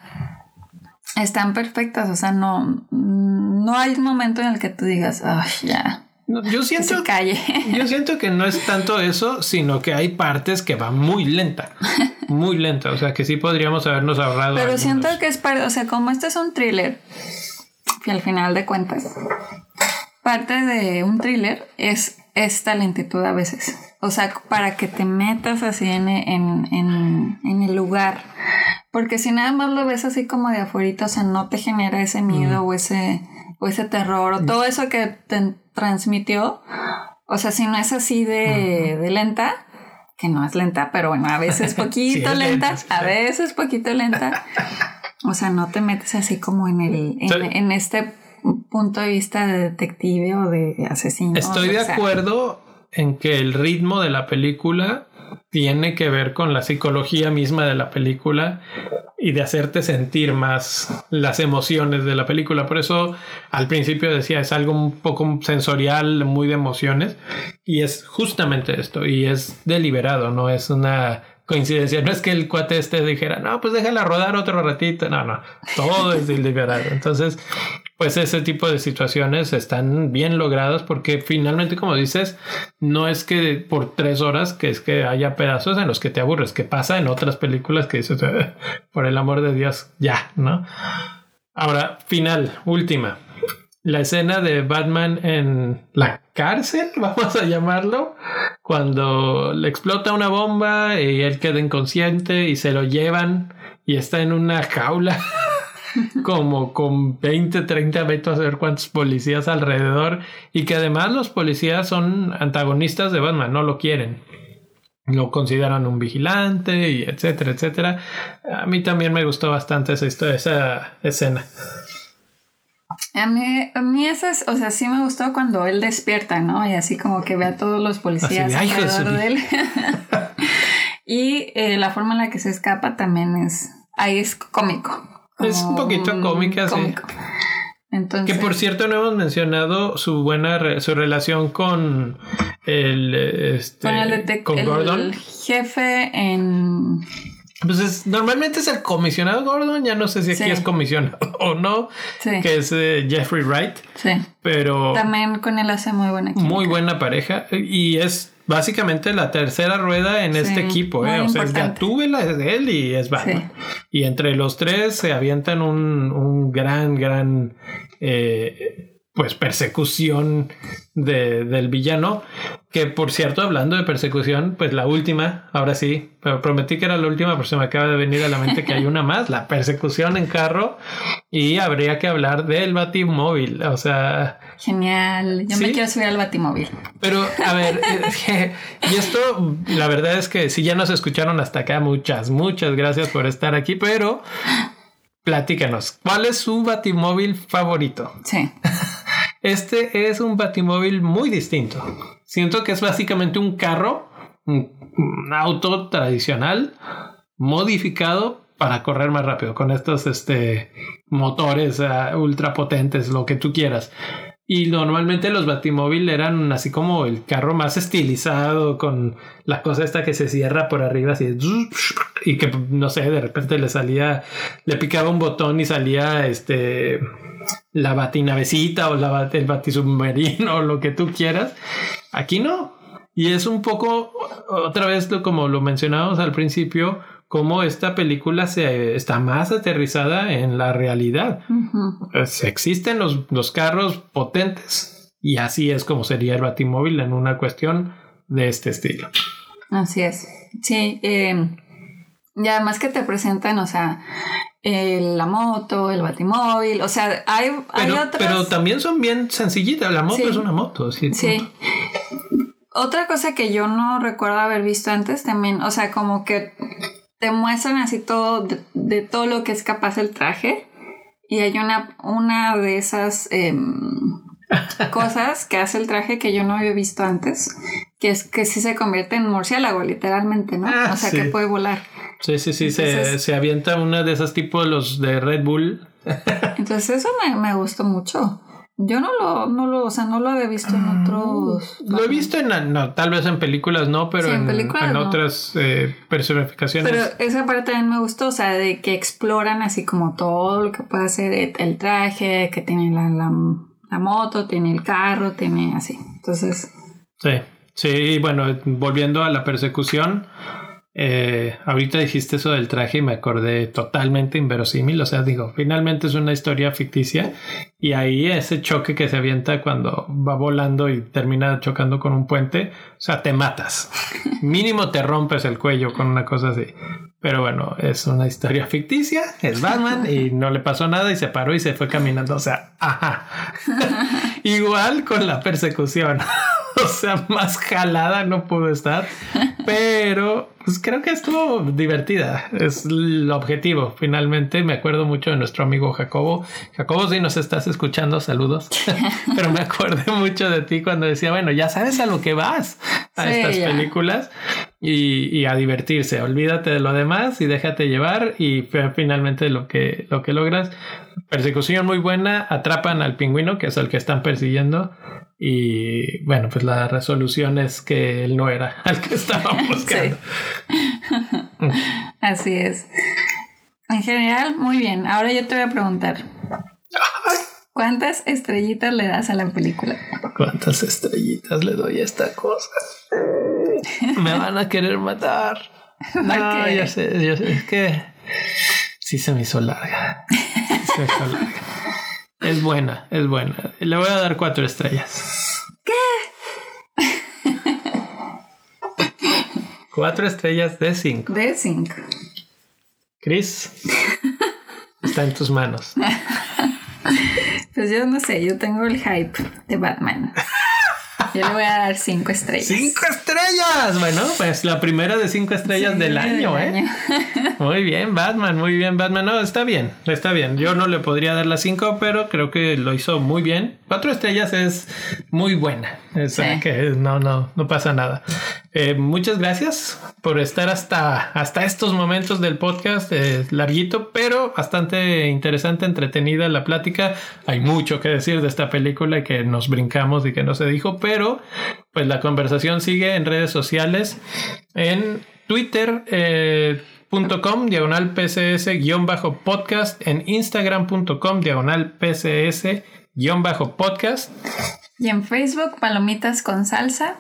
están perfectas. O sea, no, no hay un momento en el que tú digas, ay, ya. yo siento, que calle. yo siento que no es tanto eso, sino que hay partes que van muy lenta, muy lenta, o sea que sí podríamos habernos ahorrado. Pero siento que es parte, o sea, como este es un thriller, y al final de cuentas, parte de un thriller es esta lentitud a veces. O sea, para que te metas así en, en, el lugar. Porque si nada más lo ves así como de afuera, o sea, no te genera ese miedo o ese o ese terror o todo eso que te transmitió. O sea, si no es así de, de lenta, que no es lenta, pero bueno, a veces poquito lenta, a veces poquito lenta. O sea, no te metes así como en el en, este punto de vista de detective o de asesino. Estoy de acuerdo en que el ritmo de la película tiene que ver con la psicología misma de la película y de hacerte sentir más las emociones de la película. Por eso al principio decía, es algo un poco sensorial, muy de emociones, y es justamente esto, y es deliberado, no es una coincidencia. No es que el cuate este dijera, no, pues déjala rodar otro ratito. No, no, todo es deliberado. Entonces, pues ese tipo de situaciones están bien logradas porque finalmente, como dices, no es que por tres horas que es que haya pedazos en los que te aburres, que pasa en otras películas que dices, eh, por el amor de Dios, ya, ¿no? Ahora, final, última la escena de Batman en la cárcel, vamos a llamarlo, cuando le explota una bomba y él queda inconsciente y se lo llevan y está en una jaula como con 20, 30 metros a ver cuántos policías alrededor y que además los policías son antagonistas de Batman, no lo quieren. Lo consideran un vigilante y etcétera, etcétera. A mí también me gustó bastante esa historia, esa escena. A mí, a mí eso es, o sea, sí me gustó cuando él despierta, ¿no? Y así como que ve a todos los policías alrededor de él. y eh, la forma en la que se escapa también es, ahí es cómico. Es un poquito cómica, sí. Entonces, que por cierto no hemos mencionado su buena su relación con el este, con el, con Gordon. el jefe en pues normalmente es el comisionado Gordon, ya no sé si aquí es comisionado o no, que es eh, Jeffrey Wright. Sí. Pero. También con él hace muy buena Muy buena pareja. Y es básicamente la tercera rueda en este equipo, ¿eh? O sea, es la de él y es Batman. Y entre los tres se avientan un, un gran, gran. Eh, pues persecución de, del villano. Que por cierto, hablando de persecución, pues la última, ahora sí, pero prometí que era la última, pero se me acaba de venir a la mente que hay una más, la persecución en carro. Y habría que hablar del Batimóvil. O sea. Genial. Yo me quiero subir al Batimóvil. Pero, a ver, y esto, la verdad es que si ya nos escucharon hasta acá, muchas, muchas gracias por estar aquí, pero platícanos, ¿cuál es su batimóvil favorito? Sí. Este es un batimóvil muy distinto. Siento que es básicamente un carro, un, auto tradicional, modificado para correr más rápido, con estos este, motores uh, ultra potentes, lo que tú quieras. Y normalmente los Batimóvil eran así como el carro más estilizado, con la cosa esta que se cierra por arriba, así y que no sé, de repente le salía, le picaba un botón y salía este la batinavecita o la, el batisubmarino o lo que tú quieras. Aquí no. Y es un poco, otra vez como lo mencionábamos al principio, cómo esta película se, está más aterrizada en la realidad. existen los, los, carros potentes y así es como sería el batimóvil en una cuestión de este estilo. Así es. Sí, eh, y además que te presentan, o sea, la moto, el batimóvil, o sea, hay, pero, hay Pero también son bien sencillitas, la moto es una moto. Sí. sí. Otra cosa que yo no recuerdo haber visto antes también, o sea, como que te muestran así todo de, todo lo que es capaz el traje. Y hay una, una de esas em, cosas que hace el traje que yo no había visto antes, que es que sí se convierte en murciélago, literalmente, ¿no? Ah, o sea, que puede volar. Sí, sí, sí, se, se, avienta una de esas tipos los de Red Bull. entonces eso me, me gustó mucho. Yo no lo, no lo, o sea, no lo había visto en Mm, otros. Lo he visto en, no, tal vez en películas no, pero Sí, en en, películas en no. otras eh, personificaciones. Pero esa parte también me gustó, o sea, de que exploran así como todo lo que puede hacer el- el traje, que tiene la, la, la moto, tiene el carro, tiene así. Entonces, Sí, sí, bueno, volviendo a la persecución, eh, ahorita dijiste eso del traje y me acordé totalmente inverosímil, o sea, digo, finalmente es una historia ficticia y ahí ese choque que se avienta cuando va volando y termina chocando con un puente, o sea, te matas, mínimo te rompes el cuello con una cosa así. Pero bueno, es una historia ficticia, es Batman y no le pasó nada y se paró y se fue caminando, o sea, ajá. Igual con la persecución. O sea, más jalada no pudo estar. Pero pues creo que estuvo divertida. Es el objetivo. Finalmente me acuerdo mucho de nuestro amigo Jacobo. Jacobo, si nos estás escuchando, saludos. pero me acordé mucho de ti cuando decía, bueno, ya sabes a lo que vas a Sí, estas ya. películas y, y a divertirse. Olvídate de lo demás y déjate llevar. Y finalmente lo que, lo que logras. Persecución muy buena. Atrapan al pingüino, que es el que están persiguiendo. Y bueno, pues la resolución es que él no era al que estaban buscando. así es. En general, muy bien. Ahora yo te voy a preguntar. ¿Cuántas estrellitas le das a la película? ¿Cuántas estrellitas le doy a esta cosa? Me van a querer matar. No, ya sé, ya sé. Es que sí se me hizo larga. Sí se me hizo larga. Es buena, es buena. Le voy a dar cuatro estrellas. Cuatro estrellas de cinco. De 5. Chris, está en tus manos. Pues yo no sé, yo tengo el hype de Batman. Yo le voy a dar 5 estrellas. ¡Cinco estrellas! Bueno, pues la primera de cinco estrellas del año, ¿eh? Muy bien, Batman, muy bien, Batman. No, está bien, está bien. Yo no le podría dar las cinco, pero creo que lo hizo muy bien. Cuatro estrellas es muy buena. Sí. que no, no, no pasa nada. Eh, muchas gracias por estar hasta, hasta estos momentos del podcast. eh, larguito, pero bastante interesante, entretenida la plática. Hay mucho que decir de esta película y que nos brincamos y que no se dijo, pero pues la conversación sigue en redes sociales, en Twitter. eh, .com diagonal pcs guion bajo podcast en instagram.com diagonal pcs guion bajo podcast Y en Facebook, Palomitas con Salsa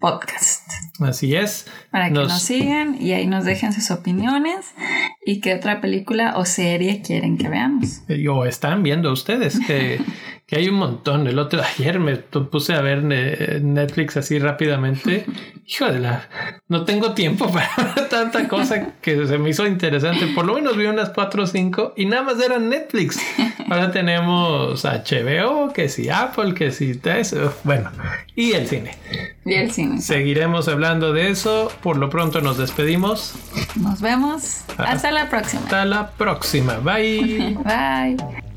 Podcast. así es Para que Nos- nos sigan y ahí nos dejen sus opiniones y qué otra película o serie quieren que veamos. o están viendo ustedes que, que hay un montón el otro ayer me puse a ver ne- Netflix así rápidamente hijo de la no tengo tiempo para tanta cosa que se me hizo interesante por lo menos vi unas cuatro o cinco y nada más eran Netflix ahora tenemos HBO que si Apple que si eso bueno y el cine Y el cine. Seguiremos hablando de eso. Por lo pronto nos despedimos. Nos vemos. Hasta la próxima. Hasta la próxima. Bye. Bye.